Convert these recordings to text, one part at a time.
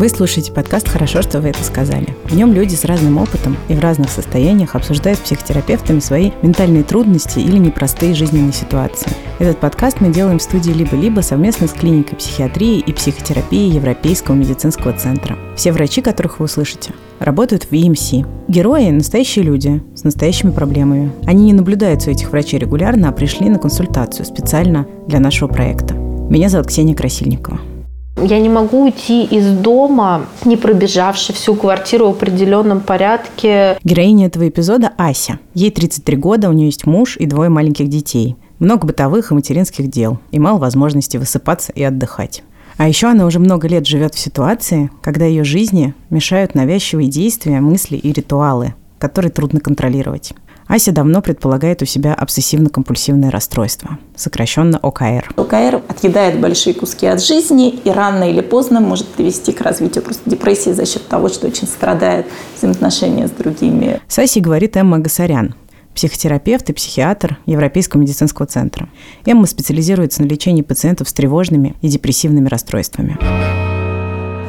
Вы слушаете подкаст «Хорошо, что вы это сказали». В нем люди с разным опытом и в разных состояниях обсуждают с психотерапевтами свои ментальные трудности или непростые жизненные ситуации. Этот подкаст мы делаем в студии «Либо-либо» совместно с клиникой психиатрии и психотерапии Европейского медицинского центра. Все врачи, которых вы услышите, работают в EMC. Герои – настоящие люди с настоящими проблемами. Они не наблюдаются у этих врачей регулярно, а пришли на консультацию специально для нашего проекта. Меня зовут Ксения Красильникова. Я не могу уйти из дома, не пробежавши всю квартиру в определенном порядке. Героиня этого эпизода – Ася. Ей 33 года, у нее есть муж и двое маленьких детей. Много бытовых и материнских дел, и мало возможности высыпаться и отдыхать. А еще она уже много лет живет в ситуации, когда ее жизни мешают навязчивые действия, мысли и ритуалы, которые трудно контролировать. Ася давно предполагает у себя обсессивно-компульсивное расстройство, сокращенно ОКР. ОКР отъедает большие куски от жизни и рано или поздно может привести к развитию просто депрессии за счет того, что очень страдает взаимоотношения с другими. С Асей говорит Эмма Гасарян, психотерапевт и психиатр Европейского медицинского центра. Эмма специализируется на лечении пациентов с тревожными и депрессивными расстройствами.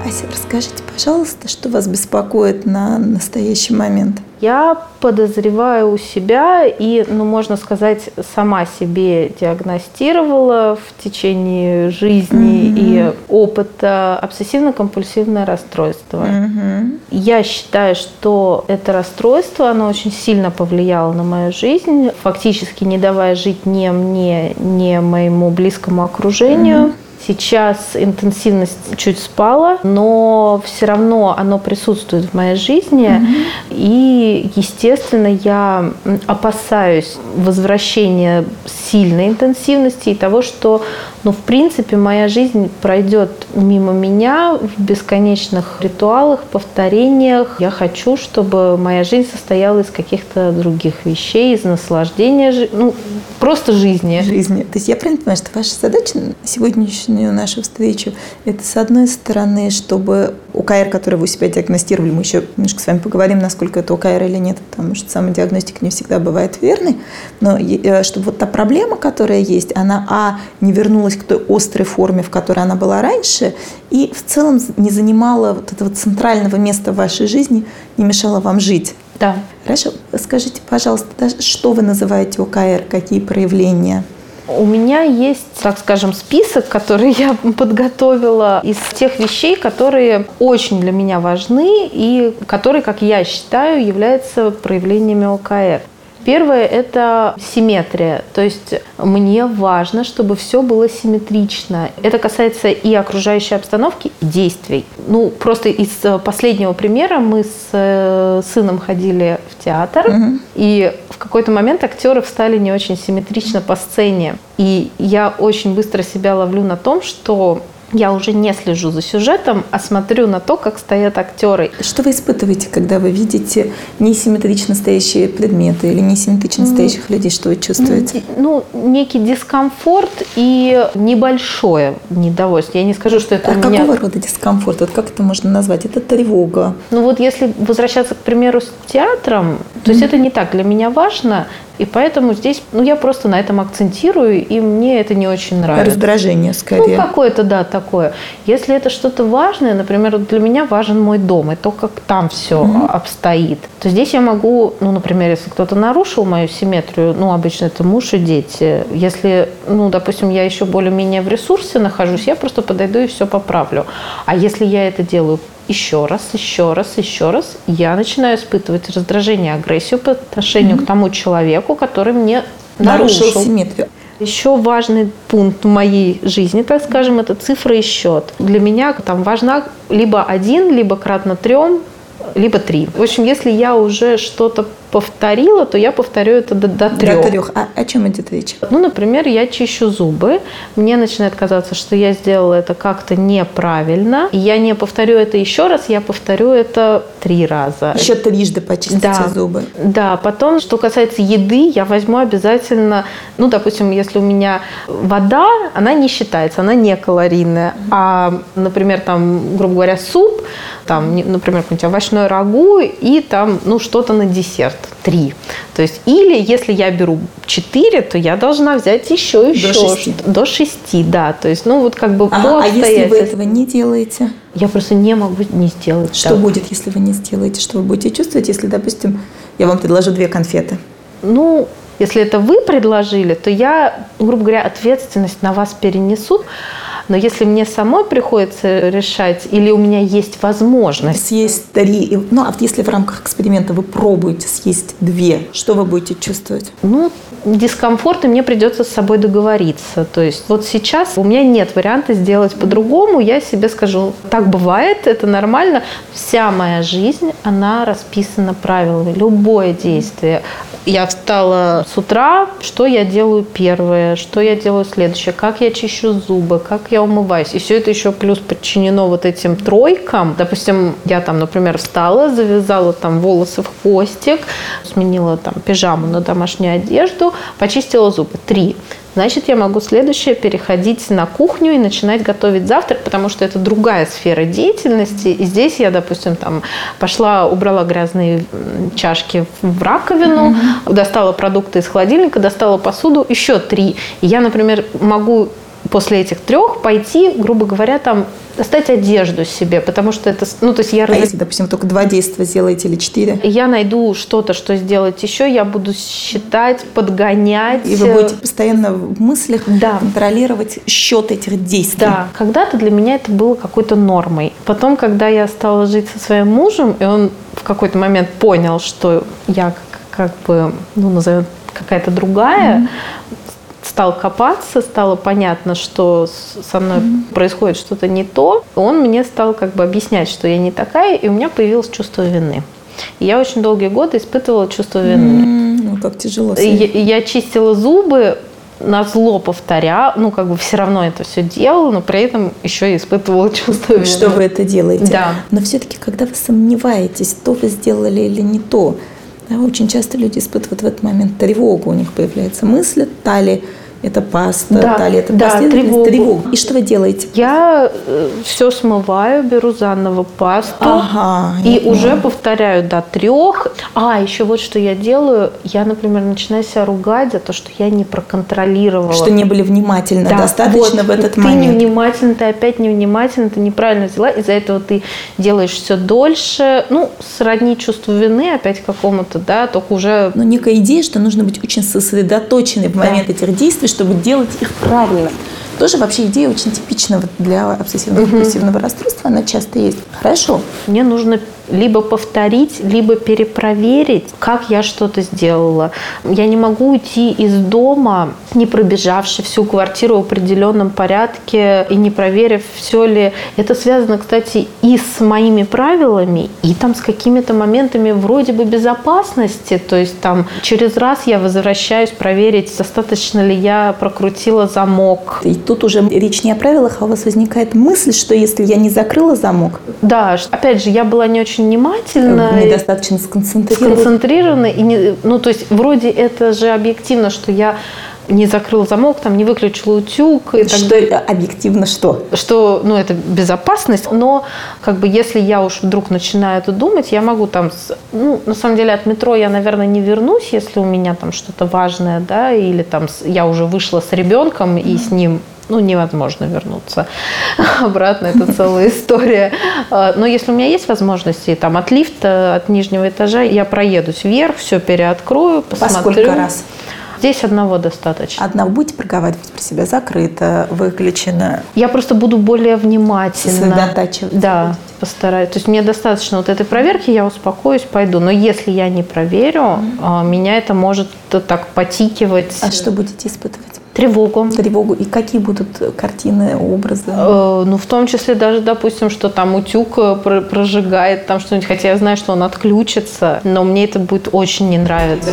Ася, расскажите, пожалуйста, что вас беспокоит на настоящий момент? Я подозреваю у себя и, ну, можно сказать, сама себе диагностировала в течение жизни mm-hmm. и опыта обсессивно-компульсивное расстройство. Mm-hmm. Я считаю, что это расстройство, оно очень сильно повлияло на мою жизнь, фактически не давая жить ни мне, ни моему близкому окружению. Mm-hmm. Сейчас интенсивность чуть спала, но все равно оно присутствует в моей жизни. Mm-hmm. И, естественно, я опасаюсь возвращения сильной интенсивности и того, что, ну, в принципе, моя жизнь пройдет мимо меня в бесконечных ритуалах, повторениях. Я хочу, чтобы моя жизнь состояла из каких-то других вещей, из наслаждения, ну, просто жизни. Жизни. То есть я правильно понимаю, что ваша задача сегодняшняя сегодняшнюю нашу встречу, это с одной стороны, чтобы УКР, который вы у себя диагностировали, мы еще немножко с вами поговорим, насколько это УКР или нет, потому что самодиагностика не всегда бывает верной, но э, чтобы вот та проблема, которая есть, она, а, не вернулась к той острой форме, в которой она была раньше, и в целом не занимала вот этого центрального места в вашей жизни, не мешала вам жить. Да. Хорошо. Скажите, пожалуйста, что вы называете ОКР, какие проявления? У меня есть, так скажем, список, который я подготовила из тех вещей, которые очень для меня важны и которые, как я считаю, являются проявлениями ОКР. Первое – это симметрия. То есть мне важно, чтобы все было симметрично. Это касается и окружающей обстановки, и действий. Ну, просто из э, последнего примера мы с э, сыном ходили в театр, угу. и в какой-то момент актеры встали не очень симметрично по сцене. И я очень быстро себя ловлю на том, что я уже не слежу за сюжетом, а смотрю на то, как стоят актеры. Что вы испытываете, когда вы видите несимметрично стоящие предметы или несимметрично стоящих людей? Что вы чувствуете? Ну, некий дискомфорт и небольшое недовольство. Я не скажу, что это а у меня... какого рода дискомфорт? Вот как это можно назвать? Это тревога. Ну вот если возвращаться, к примеру, с театром, то есть это не так для меня важно. И поэтому здесь, ну, я просто на этом акцентирую, и мне это не очень нравится. Раздражение скорее. Ну, какое-то, да, такое. Если это что-то важное, например, для меня важен мой дом и то, как там все mm-hmm. обстоит, то здесь я могу, ну, например, если кто-то нарушил мою симметрию, ну, обычно это муж и дети. Если, ну, допустим, я еще более-менее в ресурсе нахожусь, я просто подойду и все поправлю. А если я это делаю еще раз, еще раз, еще раз, я начинаю испытывать раздражение, агрессию по отношению mm-hmm. к тому человеку, который мне нарушил, нарушил симметрию. Еще важный пункт в моей жизни, так скажем, это цифра и счет. Для меня там важна либо один, либо кратно трем, либо три. В общем, если я уже что-то повторила, то я повторю это до, до трех. До трех. А о чем идет речь? Ну, например, я чищу зубы. Мне начинает казаться, что я сделала это как-то неправильно. Я не повторю это еще раз, я повторю это три раза. Еще трижды почистите да. зубы. Да. Потом, что касается еды, я возьму обязательно, ну, допустим, если у меня вода, она не считается, она не калорийная. А, например, там, грубо говоря, суп, там, например, какой-нибудь овощной рагу и там, ну, что-то на десерт. Три. То есть, или если я беру четыре, то я должна взять еще, еще. До шести. До шести, да. То есть, ну, вот как бы Ага, по а если вы этого не делаете? Я просто не могу не сделать Что так. будет, если вы не сделаете? Что вы будете чувствовать, если, допустим, я вам предложу две конфеты? Ну, если это вы предложили, то я, грубо говоря, ответственность на вас перенесу. Но если мне самой приходится решать, или у меня есть возможность, Съесть три. Ну, а если в рамках эксперимента вы пробуете съесть две, что вы будете чувствовать? ну, дискомфорт, и мне придется с собой договориться. То есть вот сейчас у меня нет варианта сделать по-другому. Я себе скажу, так бывает, это нормально. Вся моя жизнь, она расписана правилами. Любое действие. Я встала с утра, что я делаю первое, что я делаю следующее, как я чищу зубы, как я умываюсь. И все это еще плюс подчинено вот этим тройкам. Допустим, я там, например, встала, завязала там волосы в хвостик, сменила там пижаму на домашнюю одежду, почистила зубы. Три. Значит, я могу следующее переходить на кухню и начинать готовить завтрак, потому что это другая сфера деятельности. И здесь я, допустим, там пошла, убрала грязные чашки в раковину, достала продукты из холодильника, достала посуду, еще три. И я, например, могу после этих трех пойти, грубо говоря, там достать одежду себе, потому что это, ну, то есть я А раз- если, допустим, только два действия сделаете или четыре? я найду что-то, что сделать еще, я буду считать, подгонять. И вы будете постоянно в мыслях Да. контролировать счет этих действий. Да, когда-то для меня это было какой-то нормой. Потом, когда я стала жить со своим мужем, и он в какой-то момент понял, что я как, как бы, ну, назовем, какая-то другая, стал копаться, стало понятно, что со мной происходит что-то не то. Он мне стал как бы объяснять, что я не такая, и у меня появилось чувство вины. И я очень долгие годы испытывала чувство вины. М, Ну, как тяжело. Я, я чистила зубы, на зло повторяла, ну, как бы все равно это все делала, но при этом еще и испытывала чувство вины. что вы это делаете. Да. Но все-таки, когда вы сомневаетесь, то вы сделали или не то, да, очень часто люди испытывают в этот момент тревогу. У них появляется мысль, та ли это паста, Да, та ли это да, последовательность, тревогу. И что вы делаете? Я все смываю, беру заново пасту Ага, и уже поняла. повторяю до трех. А, еще вот что я делаю. Я, например, начинаю себя ругать за то, что я не проконтролировала. Что не были внимательны Да, достаточно вот, в этот ты момент. невнимательно, ты опять невнимательно, ты неправильно взяла, из-за этого ты делаешь все дольше. Ну, сродни чувству вины опять какому-то, да, только уже Но некая идея, что нужно быть очень сосредоточенной в Да. момент этих действий, чтобы делать их правильно. Тоже вообще идея очень типична вот для обсессивно-компульсивного расстройства, она часто есть. Хорошо. мне нужно либо повторить, либо перепроверить, как я что-то сделала. Я не могу уйти из дома, не пробежавши всю квартиру в определенном порядке и не проверив, все ли. Это связано, кстати, и с моими правилами, и там с какими-то моментами вроде бы безопасности. То есть там через раз я возвращаюсь проверить, достаточно ли я прокрутила замок, И тут уже речь не о правилах, а у вас возникает мысль, что если я не закрыла замок, Да, опять же, я была не очень внимательна. недостаточно сконцентрирована. сконцентрирована. И не, ну, то есть, вроде это же объективно, что я не закрыл замок, там, не выключила утюг и Что далее. объективно что? Что, ну, это безопасность, но, как бы, если я уж вдруг начинаю это думать, я могу там, ну, на самом деле, от метро я, наверное, не вернусь, если у меня там что-то важное, да, или там я уже вышла с ребенком и с ним ну, невозможно вернуться обратно, это целая история. А, Но если у меня есть возможности, там, от лифта, от нижнего этажа, я проедусь вверх, все переоткрою, По посмотрю. сколько раз? Здесь одного достаточно. Одна вы будете проговаривать про себя закрыто, выключено, Я просто буду более внимательна. сосредотачиваться. Да, постараюсь. То есть мне достаточно вот этой проверки, я успокоюсь, пойду. Но если я не проверю, а, меня это может так потикивать. А что будете испытывать? Тревогу. Тревогу. И какие будут картины, образы? Э, Ну, в том числе даже, допустим, что там утюг э, про- прожигает там что-нибудь, хотя я знаю, что он отключится, но мне это будет очень не нравиться.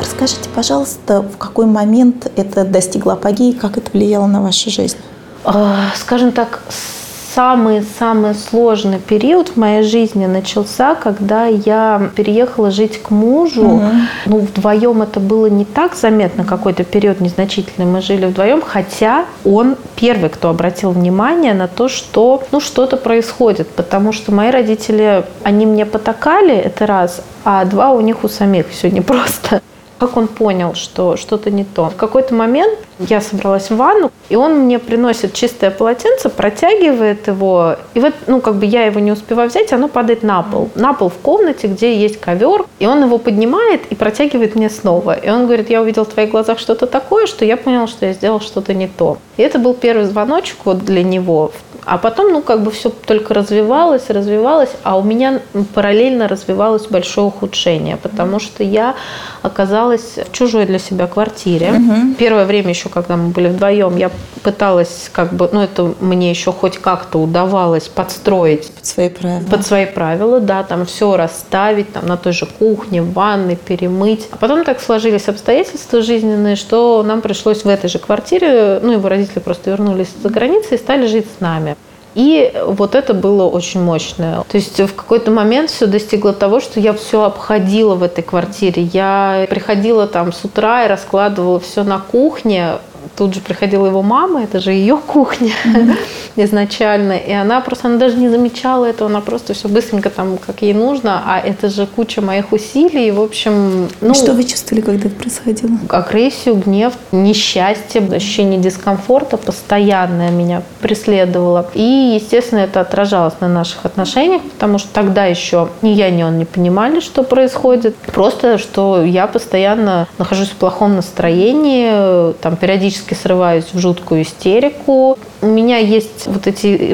Расскажите, пожалуйста, в какой момент это достигло апогеи, как это влияло на вашу жизнь? А, Скажем так, с самый-самый сложный период в моей жизни начался, когда я переехала жить к мужу. Угу. Ну, вдвоем это было не так заметно, какой-то период незначительный. Мы жили вдвоем, хотя он первый, кто обратил внимание на то, что ну, что-то происходит. Потому что мои родители, они мне потакали, это раз, а два у них у самих все непросто. Как он понял, что что-то не то? В какой-то момент я собралась в ванну, и он мне приносит чистое полотенце, протягивает его, и вот, ну, как бы я его не успеваю взять, оно падает на пол. На пол в комнате, где есть ковер, и он его поднимает и протягивает мне снова. И он говорит, я увидел в твоих глазах что-то такое, что я понял, что я сделал что-то не то. И это был первый звоночек вот для него а потом, ну, как бы все только развивалось, развивалось, а у меня параллельно развивалось большое ухудшение, потому что я оказалась в чужой для себя квартире. Угу. Первое время еще, когда мы были вдвоем, я пыталась как бы, ну, это мне еще хоть как-то удавалось подстроить. Под свои правила. Под свои правила, да, там все расставить, там на той же кухне, в ванной, перемыть. А потом так сложились обстоятельства жизненные, что нам пришлось в этой же квартире, ну, его родители просто вернулись за границей и стали жить с нами. И вот это было очень мощное. То есть в какой-то момент все достигло того, что я все обходила в этой квартире. Я приходила там с утра и раскладывала все на кухне, тут же приходила его мама, это же ее кухня mm-hmm. изначально, и она просто, она даже не замечала этого, она просто все быстренько там, как ей нужно, а это же куча моих усилий, и, в общем... Ну, что вы чувствовали, когда это происходило? Агрессию, гнев, несчастье, ощущение дискомфорта постоянное меня преследовало. И, естественно, это отражалось на наших отношениях, потому что тогда еще ни я, ни он не понимали, что происходит. Просто, что я постоянно нахожусь в плохом настроении, там периодически периодически срываюсь в жуткую истерику. У меня есть вот эти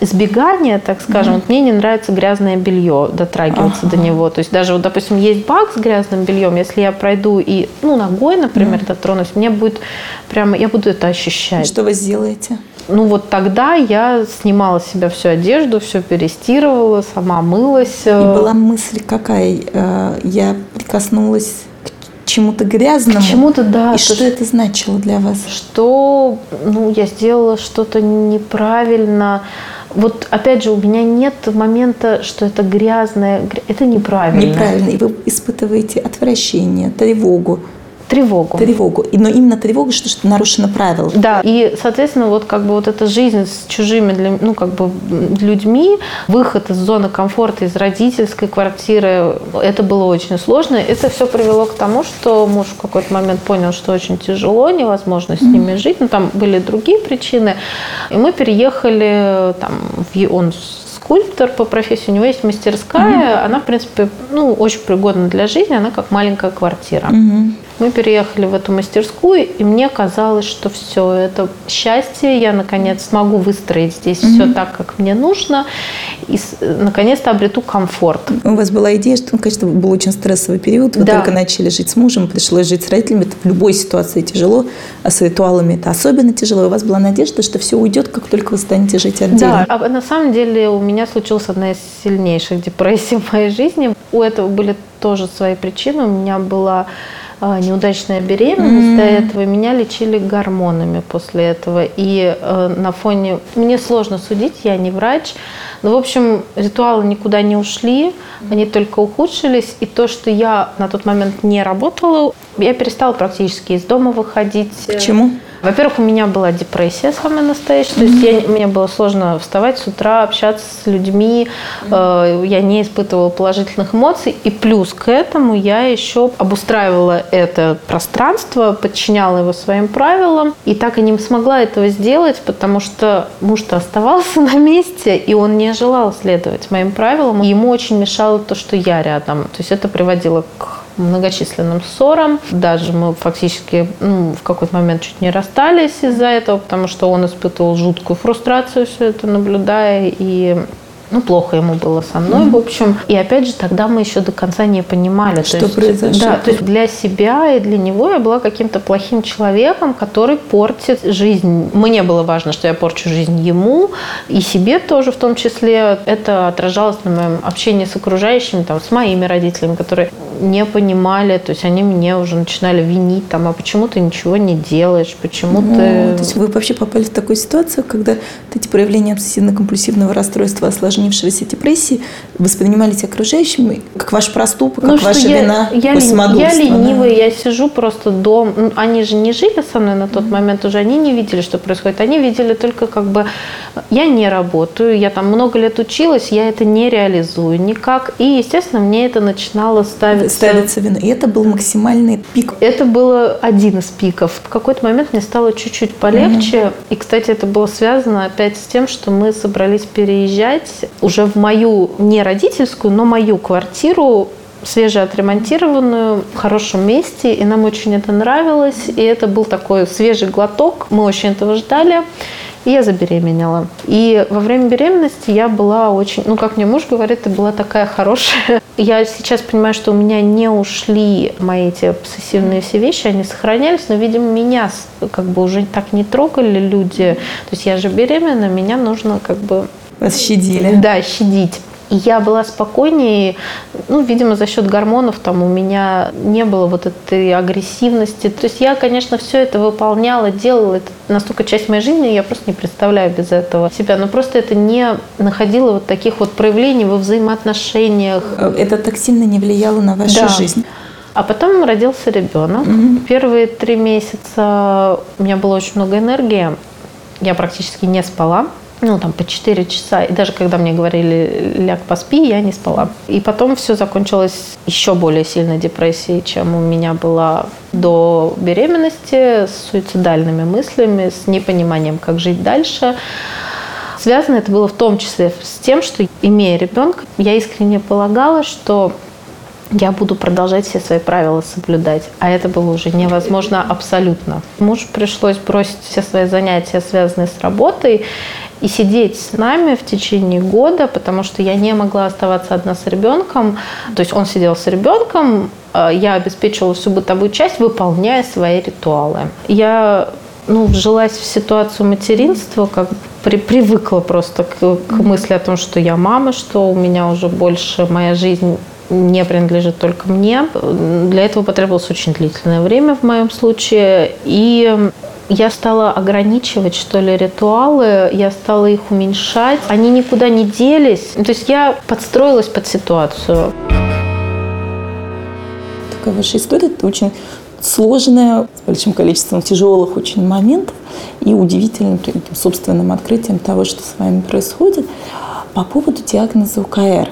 избегания, так скажем. Mm-hmm. Вот мне не нравится грязное белье, дотрагиваться ага. до него. То есть даже, вот, допустим, есть бак с грязным бельем, если я пройду и, ну, ногой, например, mm-hmm. дотронусь, мне будет прямо, я буду это ощущать. Что вы сделаете? Ну вот тогда я снимала с себя всю одежду, все перестирывала, сама мылась. И была мысль какая? Э, я прикоснулась чему-то грязному. чему-то, да. И что это значило для вас? Что, ну, я сделала что-то неправильно. Вот опять же, у меня нет момента, что это грязное, это неправильно. Неправильно. И вы испытываете отвращение, тревогу. Тревогу. Тревогу. Но именно тревога, что, что нарушено правило. Да. И, соответственно, вот как бы вот эта жизнь с чужими, для, ну, как бы людьми, выход из зоны комфорта, из родительской квартиры, это было очень сложно. Это все привело к тому, что муж в какой-то момент понял, что очень тяжело, невозможно с ними жить. Но ну, там были другие причины. И мы переехали, там, в, он скульптор по профессии, у него есть мастерская, mm она, в принципе, ну, очень пригодна для жизни, она как маленькая квартира. mm Мы переехали в эту мастерскую, и мне казалось, что все, это счастье, я наконец смогу выстроить здесь mm все так, как мне нужно, и наконец-то обрету комфорт. У вас была идея, что, ну, конечно, был очень стрессовый период, вы да. только начали жить с мужем, пришлось жить с родителями, это в любой ситуации тяжело, а с ритуалами это особенно тяжело. У вас была надежда, что все уйдет, как только вы станете жить отдельно. Да, а на самом деле у меня случилась одна из сильнейших депрессий в моей жизни. У этого были тоже свои причины. У меня была неудачная беременность mm-hmm. до этого, меня лечили гормонами после этого. И э, на фоне... Мне сложно судить, я не врач, но, в общем, ритуалы никуда не ушли, они только ухудшились. И то, что я на тот момент не работала, я перестала практически из дома выходить. Почему? Во-первых, у меня была депрессия самая настоящая, то есть я, мне было сложно вставать с утра, общаться с людьми, э, я не испытывала положительных эмоций, и плюс к этому я еще обустраивала это пространство, подчиняла его своим правилам, и так и не смогла этого сделать, потому что муж-то оставался на месте, и он не желал следовать моим правилам, ему очень мешало то, что я рядом, то есть это приводило к многочисленным ссорам. Даже мы фактически ну, в какой-то момент чуть не расстались из-за этого, потому что он испытывал жуткую фрустрацию все это наблюдая. И ну, плохо ему было со мной, mm-hmm. в общем. И опять же, тогда мы еще до конца не понимали. Что есть, произошло. Да, то есть для себя и для него я была каким-то плохим человеком, который портит жизнь. Мне было важно, что я порчу жизнь ему и себе тоже в том числе. Это отражалось на моем общении с окружающими, там, с моими родителями, которые не понимали, то есть они мне уже начинали винить, там, а почему ты ничего не делаешь, почему Ну, ты... То есть вы вообще попали в такую ситуацию, когда эти проявления обсессивно-компульсивного расстройства, осложнившегося депрессии воспринимались окружающими как ваш проступок, как Ну, что ваша я, вина, я, я да? ленивая, я сижу просто дом. Ну, Они же не жили со мной на тот момент уже, они не видели, что происходит. Они видели только как бы я не работаю, я там много лет училась, я это не реализую никак. И, естественно, мне это начинало ставиться... ставится вина. И это был максимальный пик. Это было один из пиков. В какой-то момент мне стало чуть-чуть полегче. И, кстати, это было связано опять с тем, что мы собрались переезжать уже в мою, не родительскую, но мою квартиру свежеотремонтированную, в хорошем месте, и нам очень это нравилось, и это был такой свежий глоток, мы очень этого ждали, и я забеременела. И во время беременности я была очень, ну, как мне муж говорит, ты была такая хорошая. Я сейчас понимаю, что у меня не ушли мои эти обсессивные все вещи, они сохранялись, но, видимо, меня как бы уже так не трогали люди. То есть я же беременна, меня нужно как бы Вас щадили. да, щадить. И я была спокойнее, ну, видимо, за счет гормонов там у меня не было вот этой агрессивности. То есть я, конечно, все это выполняла, делала, это настолько часть моей жизни, я просто не представляю без этого себя. Но просто это не находило вот таких вот проявлений во взаимоотношениях. Это так сильно не влияло на вашу Да. жизнь. А потом родился ребенок. Первые три месяца у меня было очень много энергии. Я практически не спала. Ну, там, по 4 часа. И даже когда мне говорили, ляг, поспи, я не спала. И потом все закончилось еще более сильной депрессией, чем у меня была до беременности, с суицидальными мыслями, с непониманием, как жить дальше. Связано это было в том числе с тем, что, имея ребенка, я искренне полагала, что я буду продолжать все свои правила соблюдать. А это было уже невозможно абсолютно. Мужу пришлось бросить все свои занятия, связанные с работой, и сидеть с нами в течение года, потому что я не могла оставаться одна с ребенком. То есть он сидел с ребенком, а я обеспечивала всю бытовую часть, выполняя свои ритуалы. Я ну, вжилась в ситуацию материнства, как при, привыкла просто к, к мысли о том, что я мама, что у меня уже больше моя жизнь не принадлежит только мне. Для этого потребовалось очень длительное время в моем случае. И я стала ограничивать, что ли, ритуалы, я стала их уменьшать. Они никуда не делись. То есть я подстроилась под ситуацию. Такая ваша история, это очень сложная, с большим количеством тяжелых очень моментов и удивительным собственным открытием того, что с вами происходит. По поводу диагноза УКР.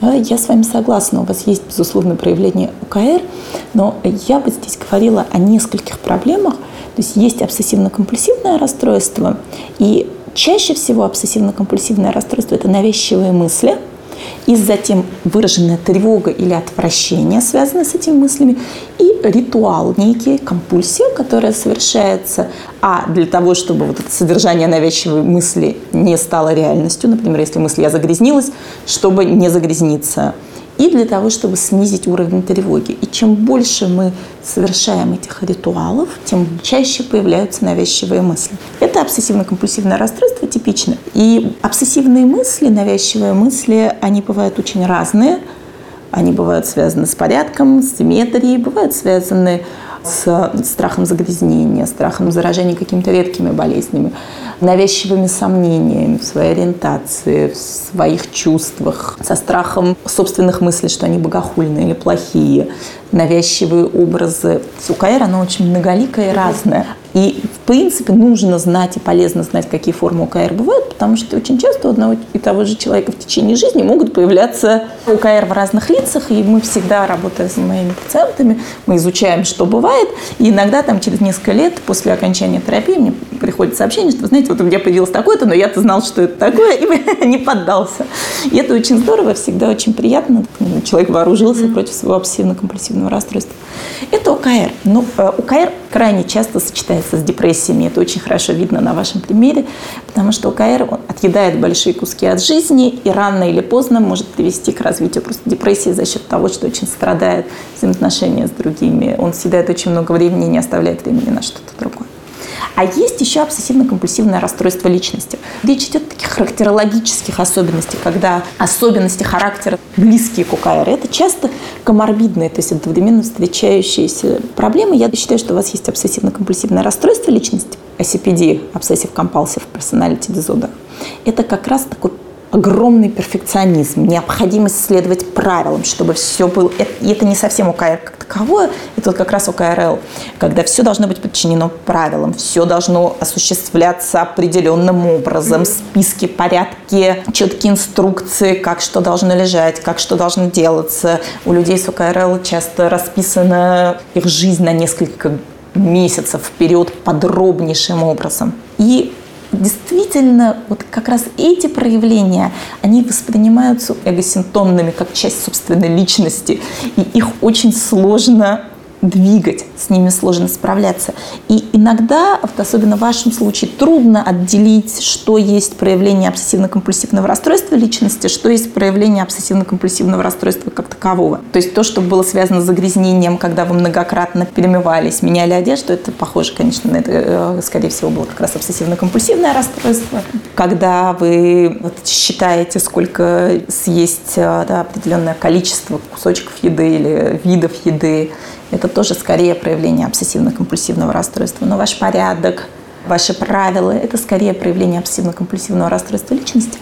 Да, Я с вами согласна, у вас есть, безусловно, проявление УКР, но я бы здесь говорила о нескольких проблемах. То есть есть обсессивно-компульсивное расстройство, и чаще всего обсессивно-компульсивное расстройство – это навязчивые мысли – и затем выраженная тревога или отвращение, связанное с этими мыслями, и ритуал, некий компульсия, которая совершается, а для того, чтобы вот это содержание навязчивой мысли не стало реальностью, например, если мысль «я загрязнилась», чтобы не загрязниться, и для того, чтобы снизить уровень тревоги. И чем больше мы совершаем этих ритуалов, тем чаще появляются навязчивые мысли. Это обсессивно-компульсивное расстройство типично. И обсессивные мысли, навязчивые мысли, они бывают очень разные. Они бывают связаны с порядком, с симметрией, бывают связаны с страхом загрязнения, страхом заражения какими-то редкими болезнями, навязчивыми сомнениями в своей ориентации, в своих чувствах, со страхом собственных мыслей, что они богохульные или плохие, навязчивые образы. УКР, оно очень многоликое и разное. И, в принципе, нужно знать и полезно знать, какие формы УКР бывают, потому что очень часто у одного и того же человека в течение жизни могут появляться УКР в разных лицах, и мы всегда, работая с моими пациентами, мы изучаем, что бывает, и иногда там через несколько лет после окончания терапии мне приходит сообщение, что, вы знаете, вот у меня появилось такое-то, но я-то знал, что это такое, и не поддался. И это очень здорово, всегда очень приятно. Человек вооружился против своего обсессивно-компульсивного расстройства. Это УКР. Но э, УКР крайне часто сочетается с депрессиями. Это очень хорошо видно на вашем примере, потому что УКР он отъедает большие куски от жизни и рано или поздно может привести к развитию просто депрессии за счет того, что очень страдает взаимоотношения с другими. Он съедает очень много времени и не оставляет времени на что-то другое. А есть еще обсессивно-компульсивное расстройство личности. Речь идет о таких характерологических особенностях, когда особенности характера близкие к ОКР. Это часто коморбидные, то есть одновременно встречающиеся проблемы. Я считаю, что у вас есть обсессивно-компульсивное расстройство личности, OCPD, Obsessive Compulsive Personality Disorder. Это как раз такой огромный перфекционизм, необходимость следовать правилам, чтобы все было... И это не совсем УКР как таковое, это вот как раз УКРЛ, когда все должно быть подчинено правилам, все должно осуществляться определенным образом, списки, порядки, четкие инструкции, как что должно лежать, как что должно делаться. У людей с УКРЛ часто расписана их жизнь на несколько месяцев вперед подробнейшим образом. И действительно вот как раз эти проявления, они воспринимаются эгосинтомными как часть собственной личности, и их очень сложно двигать, с ними сложно справляться. И иногда, вот особенно в вашем случае, трудно отделить, что есть проявление обсессивно-компульсивного расстройства личности, что есть проявление обсессивно-компульсивного расстройства как такового. То есть то, что было связано с загрязнением, когда вы многократно перемывались, меняли одежду, это похоже, конечно, на это, э, скорее всего, было как раз обсессивно-компульсивное расстройство. Когда вы вот, считаете, сколько съесть э, да, определенное количество кусочков еды или видов еды, это тоже скорее проявление обсессивно-компульсивного расстройства. Но ваш порядок, ваши правила – это скорее проявление обсессивно-компульсивного расстройства личности.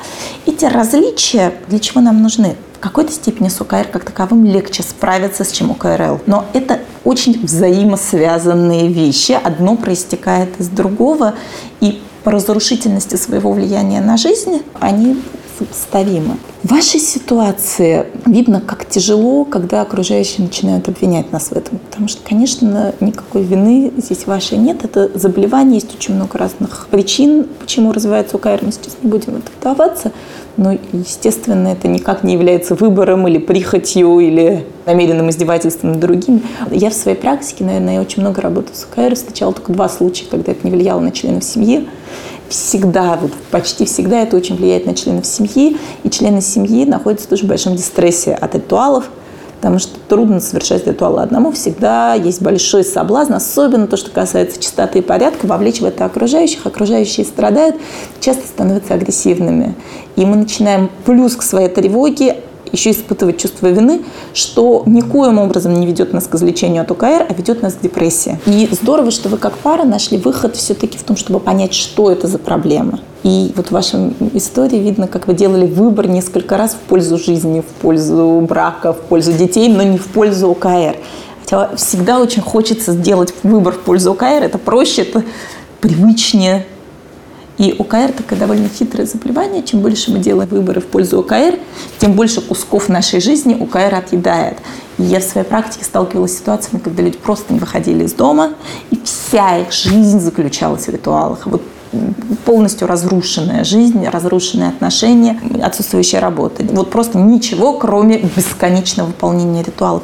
Эти различия для чего нам нужны? В какой-то степени с ОКР как таковым легче справиться, с чем ОКРЛ. Но это очень взаимосвязанные вещи. Одно проистекает из другого. И по разрушительности своего влияния на жизнь они сопоставимы. В вашей ситуации видно, как тяжело, когда окружающие начинают обвинять нас в этом. Потому что, конечно, никакой вины здесь вашей нет. Это заболевание, есть очень много разных причин, почему развивается УКР. Мы сейчас не будем вдаваться. Но, естественно, это никак не является выбором или прихотью, или намеренным издевательством над другими. Я в своей практике, наверное, я очень много работаю с УКР, встречала только два случая, когда это не влияло на членов семьи всегда, вот почти всегда это очень влияет на членов семьи, и члены семьи находятся тоже в большом дистрессе от ритуалов, потому что трудно совершать ритуалы одному, всегда есть большой соблазн, особенно то, что касается чистоты и порядка, вовлечь в это окружающих, окружающие страдают, часто становятся агрессивными. И мы начинаем плюс к своей тревоге еще испытывать чувство вины, что никоим образом не ведет нас к излечению от УКР, а ведет нас к депрессии. И здорово, что вы как пара нашли выход все-таки в том, чтобы понять, что это за проблема. И вот в вашей истории видно, как вы делали выбор несколько раз в пользу жизни, в пользу брака, в пользу детей, но не в пользу УКР. Хотя всегда очень хочется сделать выбор в пользу УКР. Это проще, это привычнее, и ОКР такое довольно хитрое заболевание. Чем больше мы делаем выборы в пользу ОКР, тем больше кусков нашей жизни ОКР отъедает. И я в своей практике сталкивалась с ситуациями, когда люди просто не выходили из дома, и вся их жизнь заключалась в ритуалах. Вот полностью разрушенная жизнь, разрушенные отношения, отсутствующая работа. Вот просто ничего, кроме бесконечного выполнения ритуалов.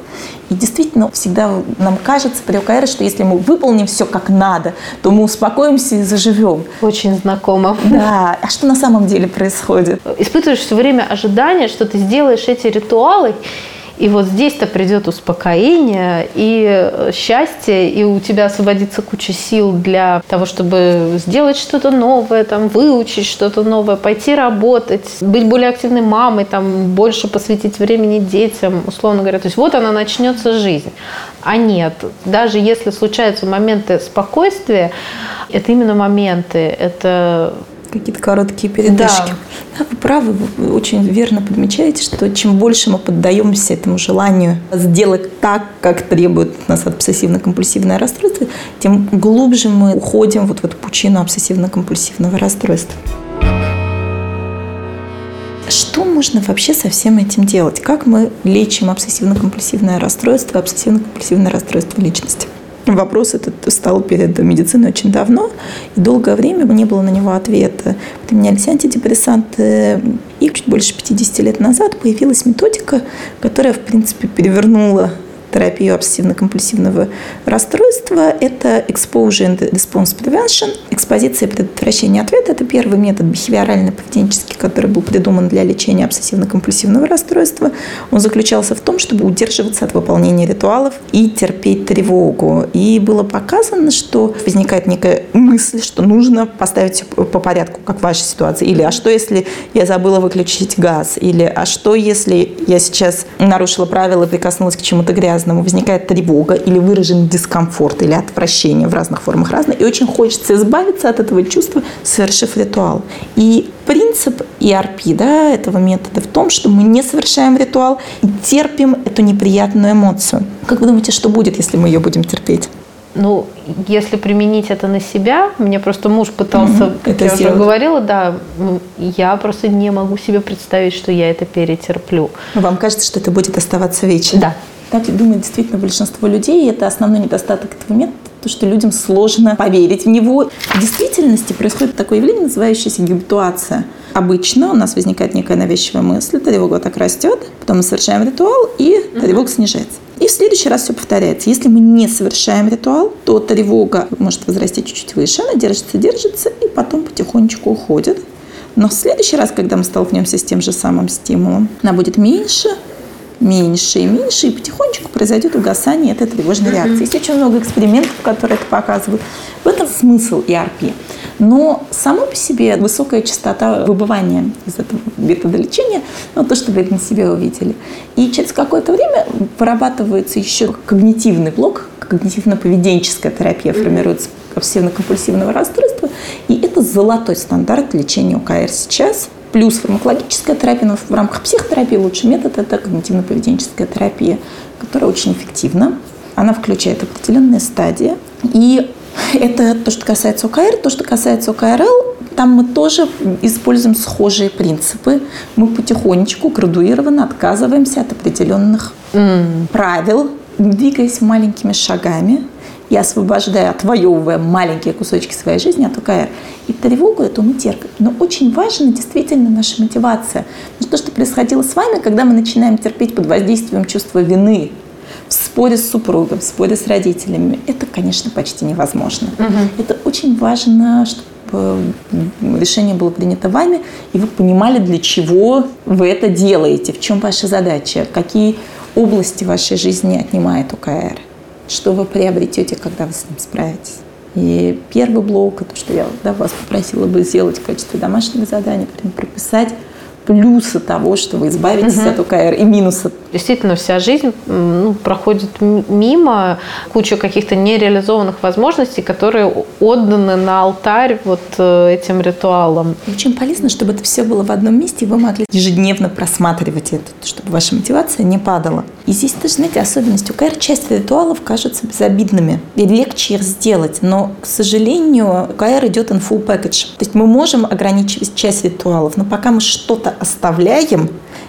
И действительно, всегда нам кажется при ОКР, что если мы выполним все как надо, то мы успокоимся и заживем. Очень знакомо. Да. А что на самом деле происходит? Испытываешь все время ожидание, что ты сделаешь эти ритуалы, и вот здесь-то придет успокоение и э, счастье, и у тебя освободится куча сил для того, чтобы сделать что-то новое, там, выучить что-то новое, пойти работать, быть более активной мамой, там, больше посвятить времени детям, условно говоря. То есть вот она начнется жизнь. А нет, даже если случаются моменты спокойствия, это именно моменты, это какие-то короткие передышки. Да. вы правы, вы очень верно подмечаете, что чем больше мы поддаемся этому желанию сделать так, как требует нас обсессивно-компульсивное расстройство, тем глубже мы уходим вот в эту пучину обсессивно-компульсивного расстройства. Что можно вообще со всем этим делать? Как мы лечим обсессивно-компульсивное расстройство, обсессивно-компульсивное расстройство личности? Вопрос этот стал перед медициной очень давно, и долгое время не было на него ответа. Применялись антидепрессанты, и чуть больше 50 лет назад появилась методика, которая, в принципе, перевернула терапию обсессивно-компульсивного расстройства. Это Exposure and Response Prevention – экспозиция предотвращения ответа – это первый метод бихевиорально-поведенческий, который был придуман для лечения обсессивно-компульсивного расстройства. Он заключался в том, чтобы удерживаться от выполнения ритуалов и терпеть тревогу. И было показано, что возникает некая мысль, что нужно поставить по порядку, как в вашей ситуации. Или «а что, если я забыла выключить газ?» Или «а что, если я сейчас нарушила правила и прикоснулась к чему-то грязному?» Возникает тревога или выражен дискомфорт или отвращение в разных формах разное. И очень хочется избавиться от этого чувства, совершив ритуал. И принцип ERP да, этого метода в том, что мы не совершаем ритуал и терпим эту неприятную эмоцию. Как вы думаете, что будет, если мы ее будем терпеть? Ну, если применить это на себя, мне просто муж пытался, Мгм, как это я сделать. уже говорила, да, я просто не могу себе представить, что я это перетерплю. Вам кажется, что это будет оставаться вечно? Да. Так думает действительно большинство людей, и это основной недостаток этого метода, то, что людям сложно поверить в него. В действительности происходит такое явление, называющееся гибитуация. Обычно у нас возникает некая навязчивая мысль, тревога так растет, потом мы совершаем ритуал, и тревога снижается. И в следующий раз все повторяется. Если мы не совершаем ритуал, то тревога может возрасти чуть-чуть выше, она держится, держится, и потом потихонечку уходит. Но в следующий раз, когда мы столкнемся с тем же самым стимулом, она будет меньше, меньше и меньше, и потихонечку произойдет угасание этой тревожной реакции. Есть очень много экспериментов, которые это показывают. В этом смысл ERP. Но само по себе высокая частота выбывания из этого метода лечения, ну, то, что вы на себе увидели. И через какое-то время вырабатывается еще когнитивный блок, когнитивно-поведенческая терапия формируется обсессивно-компульсивного расстройства. И это золотой стандарт лечения ОКР сейчас. Плюс фармакологическая терапия, но в рамках психотерапии лучший метод – это когнитивно-поведенческая терапия, которая очень эффективна. Она включает определенные стадии. И это то, что касается ОКР. То, что касается ОКРЛ, там мы тоже используем схожие принципы. Мы потихонечку, градуированно отказываемся от определенных правил, двигаясь маленькими шагами и освобождая, отвоевывая маленькие кусочки своей жизни от ОКР. И тревогу эту мы терпим. Но очень важна действительно наша мотивация. То, что происходило с вами, когда мы начинаем терпеть под воздействием чувства вины, в споре с супругом, в споре с родителями, это, конечно, почти невозможно. Это очень важно, чтобы решение было принято вами, и вы понимали, для чего вы это делаете, в чем ваша задача, какие области вашей жизни отнимает ОКР, что вы приобретете, когда вы с ним справитесь. И первый блок, это что я да, вас попросила бы сделать в качестве домашнего задания, прям прописать плюсы того, что вы избавитесь от ОКР, и минусы Действительно, вся жизнь ну, проходит мимо куча каких-то нереализованных возможностей, которые отданы на алтарь вот э, этим ритуалам. Очень полезно, чтобы это все было в одном месте, и вы могли ежедневно просматривать это, чтобы ваша мотивация не падала. И здесь тоже, знаете, особенность. У КР часть ритуалов кажутся безобидными. И легче их сделать. Но, к сожалению, КР идет in full package. То есть мы можем ограничивать часть ритуалов, но пока мы что-то оставляем,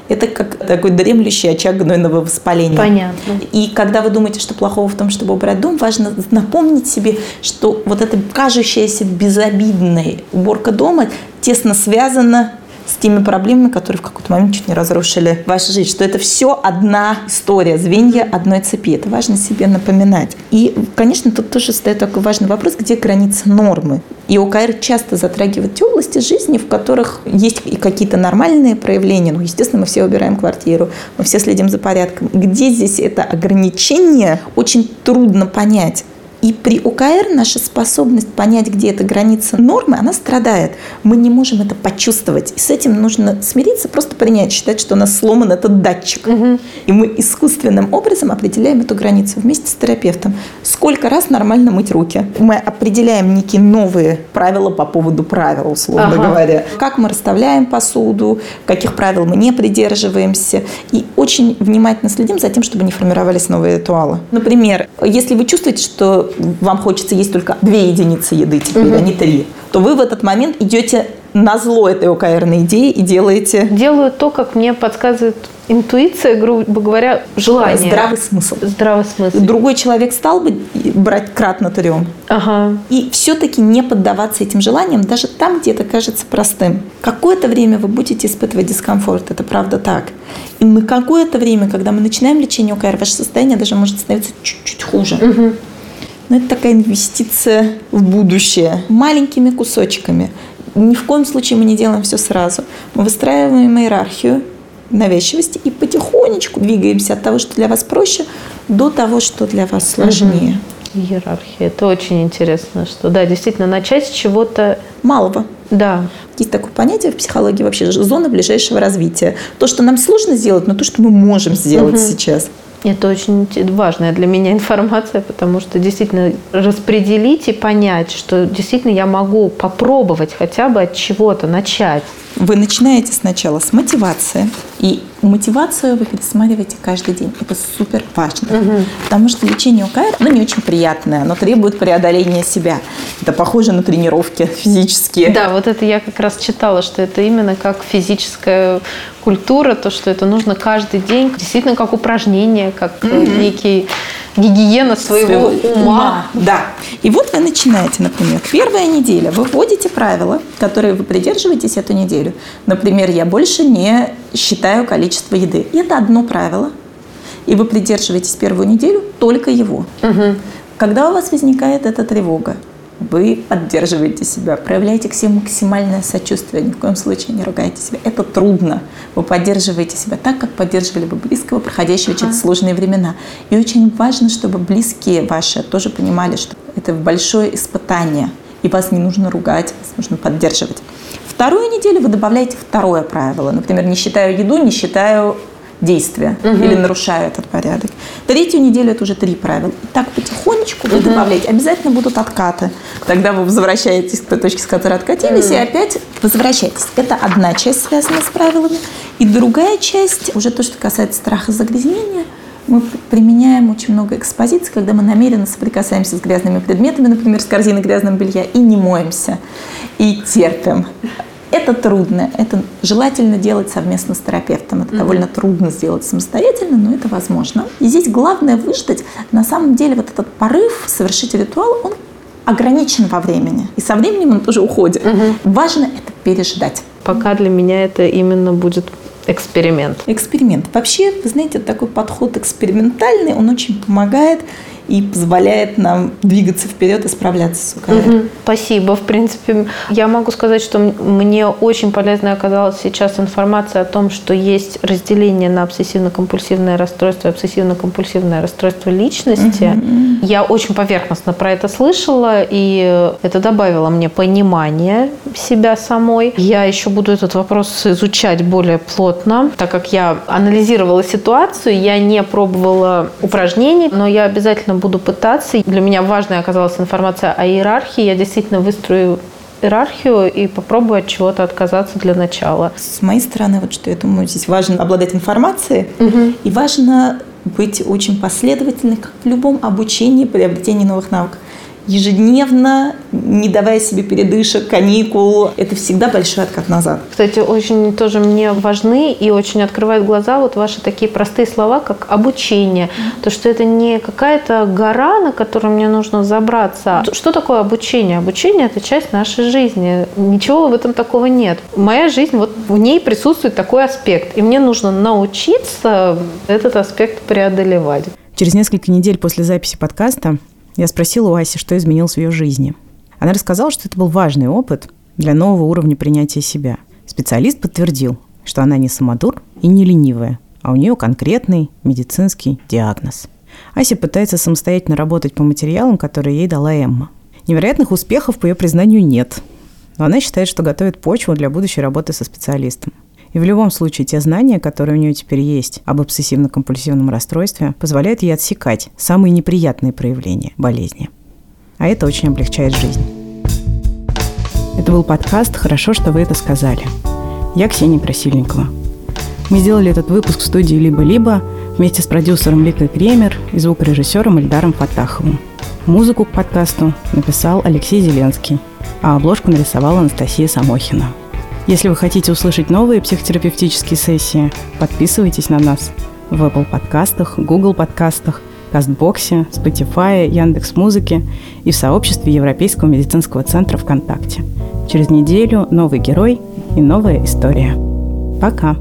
это как такой дремлющий очаг гнойного воспаления. Понятно. И когда вы думаете, что плохого в том, чтобы убрать дом, важно напомнить себе, что вот эта кажущаяся безобидной уборка дома тесно связана с теми проблемами, которые в какой-то момент чуть не разрушили вашу жизнь, что это все одна история, звенья одной цепи. Это важно себе напоминать. И, конечно, тут тоже стоит такой важный вопрос, где граница нормы. И ОКР часто затрагивает те области жизни, в которых есть и какие-то нормальные проявления. Ну, естественно, мы все убираем квартиру, мы все следим за порядком. Где здесь это ограничение, очень трудно понять. И при ОКР наша способность понять, где эта граница нормы, она страдает. Мы не можем это почувствовать. И с этим нужно смириться, просто принять, считать, что у нас сломан этот датчик. И мы искусственным образом определяем эту границу вместе с терапевтом. Сколько раз нормально мыть руки? Мы определяем некие новые правила по поводу правил, условно Ага. говоря. Как мы расставляем посуду, каких правил мы не придерживаемся. И очень внимательно следим за тем, чтобы не формировались новые ритуалы. Например, если вы чувствуете, что вам хочется есть только две единицы еды теперь, а не три, то вы в этот момент идете на зло этой ОКРной идеи и делаете Делаю то, как мне подсказывает интуиция, грубо говоря, желание. здравый смысл. Здравый смысл. Другой человек стал бы брать кратно трем. Ага. И все-таки не поддаваться этим желаниям, даже там, где это кажется простым. Какое-то время вы будете испытывать дискомфорт, это правда так. И на какое-то время, когда мы начинаем лечение ОКР, ваше состояние даже может становиться чуть-чуть хуже. Но это такая инвестиция в будущее маленькими кусочками. Ни в коем случае мы не делаем все сразу. Мы выстраиваем иерархию навязчивости и потихонечку двигаемся от того, что для вас проще, до того, что для вас сложнее. Иерархия. Это очень интересно, что да, действительно, начать с чего-то Малого. Да. Есть такое понятие в психологии вообще зона ближайшего развития. То, что нам сложно сделать, но то, что мы можем сделать угу. сейчас. Это очень важная для меня информация, потому что действительно распределить и понять, что действительно я могу попробовать хотя бы от чего-то начать. Вы начинаете сначала с мотивации, и мотивацию вы пересматриваете каждый день. Это супер важно, угу. потому что лечение ОКР, оно не очень приятное, оно требует преодоления себя. Это похоже на тренировки физические. Да, вот это я как раз читала, что это именно как физическая культура, то, что это нужно каждый день, действительно как упражнение, как угу. некий гигиена своего, своего ума. Да. И вот вы начинаете, например, первая неделя, вы вводите правила, которые вы придерживаетесь эту неделю. Например, я больше не считаю количество еды. Это одно правило. И вы придерживаетесь первую неделю только его. Угу. Когда у вас возникает эта тревога, вы поддерживаете себя, проявляете к себе максимальное сочувствие, ни в коем случае не ругаете себя. Это трудно. Вы поддерживаете себя так, как поддерживали бы близкого, проходящего через сложные времена. И очень важно, чтобы близкие ваши тоже понимали, что это большое испытание, и вас не нужно ругать, вас нужно поддерживать. Вторую неделю вы добавляете второе правило. Например, не считаю еду, не считаю действия угу. или нарушаю этот порядок. Третью неделю это уже три правила. И так потихонечку вы угу. добавляете. Обязательно будут откаты. Тогда вы возвращаетесь к той точке, с которой откатились, угу. и опять возвращаетесь. Это одна часть, связанная с правилами. И другая часть, уже то, что касается страха загрязнения, мы применяем очень много экспозиций, когда мы намеренно соприкасаемся с грязными предметами, например, с корзиной грязного белья, и не моемся, и терпим. Это трудно. Это желательно делать совместно с терапевтом. Это mm-hmm. довольно трудно сделать самостоятельно, но это возможно. И здесь главное выждать. На самом деле вот этот порыв совершить ритуал, он ограничен во времени. И со временем он тоже уходит. Угу. Важно это переждать. Пока для меня это именно будет эксперимент. Эксперимент. Вообще, вы знаете, такой подход экспериментальный, он очень помогает и позволяет нам двигаться вперед и справляться с УКР. Угу. Спасибо. В принципе, я могу сказать, что мне очень полезной оказалась сейчас информация о том, что есть разделение на обсессивно-компульсивное расстройство и обсессивно-компульсивное расстройство личности. Угу. Я очень поверхностно про это слышала, и это добавило мне понимание себя самой. Я еще буду этот вопрос изучать более плотно, так как я анализировала ситуацию, я не пробовала упражнений, но я обязательно обязательно буду пытаться. Для меня важной оказалась информация о иерархии. Я действительно выстрою иерархию и попробую от чего-то отказаться для начала. С моей стороны, вот что я думаю, здесь важно обладать информацией угу. и важно быть очень последовательным, как в любом обучении, приобретении новых навыков ежедневно, не давая себе передышек, каникул. Это всегда большой откат назад. Кстати, очень тоже мне важны и очень открывают глаза вот ваши такие простые слова, как обучение. То, что это не какая-то гора, на которую мне нужно забраться. Что такое обучение? Обучение – это часть нашей жизни. Ничего в этом такого нет. Моя жизнь, вот в ней присутствует такой аспект. И мне нужно научиться этот аспект преодолевать. Через несколько недель после записи подкаста я спросила у Аси, что изменилось в ее жизни. Она рассказала, что это был важный опыт для нового уровня принятия себя. Специалист подтвердил, что она не самодур и не ленивая, а у нее конкретный медицинский диагноз. Ася пытается самостоятельно работать по материалам, которые ей дала Эмма. Невероятных успехов, по ее признанию, нет. Но она считает, что готовит почву для будущей работы со специалистом. И в любом случае те знания, которые у нее теперь есть об обсессивно-компульсивном расстройстве, позволяют ей отсекать самые неприятные проявления болезни. А это очень облегчает жизнь. Это был подкаст «Хорошо, что вы это сказали». Я Ксения Красильникова. Мы сделали этот выпуск в студии «Либо-либо» вместе с продюсером Ликой Кремер и звукорежиссером Эльдаром Фатаховым. Музыку к подкасту написал Алексей Зеленский, а обложку нарисовала Анастасия Самохина – если вы хотите услышать новые психотерапевтические сессии, подписывайтесь на нас в Apple подкастах, Google подкастах, Кастбоксе, Spotify, Яндекс.Музыке и в сообществе Европейского медицинского центра ВКонтакте. Через неделю новый герой и новая история. Пока!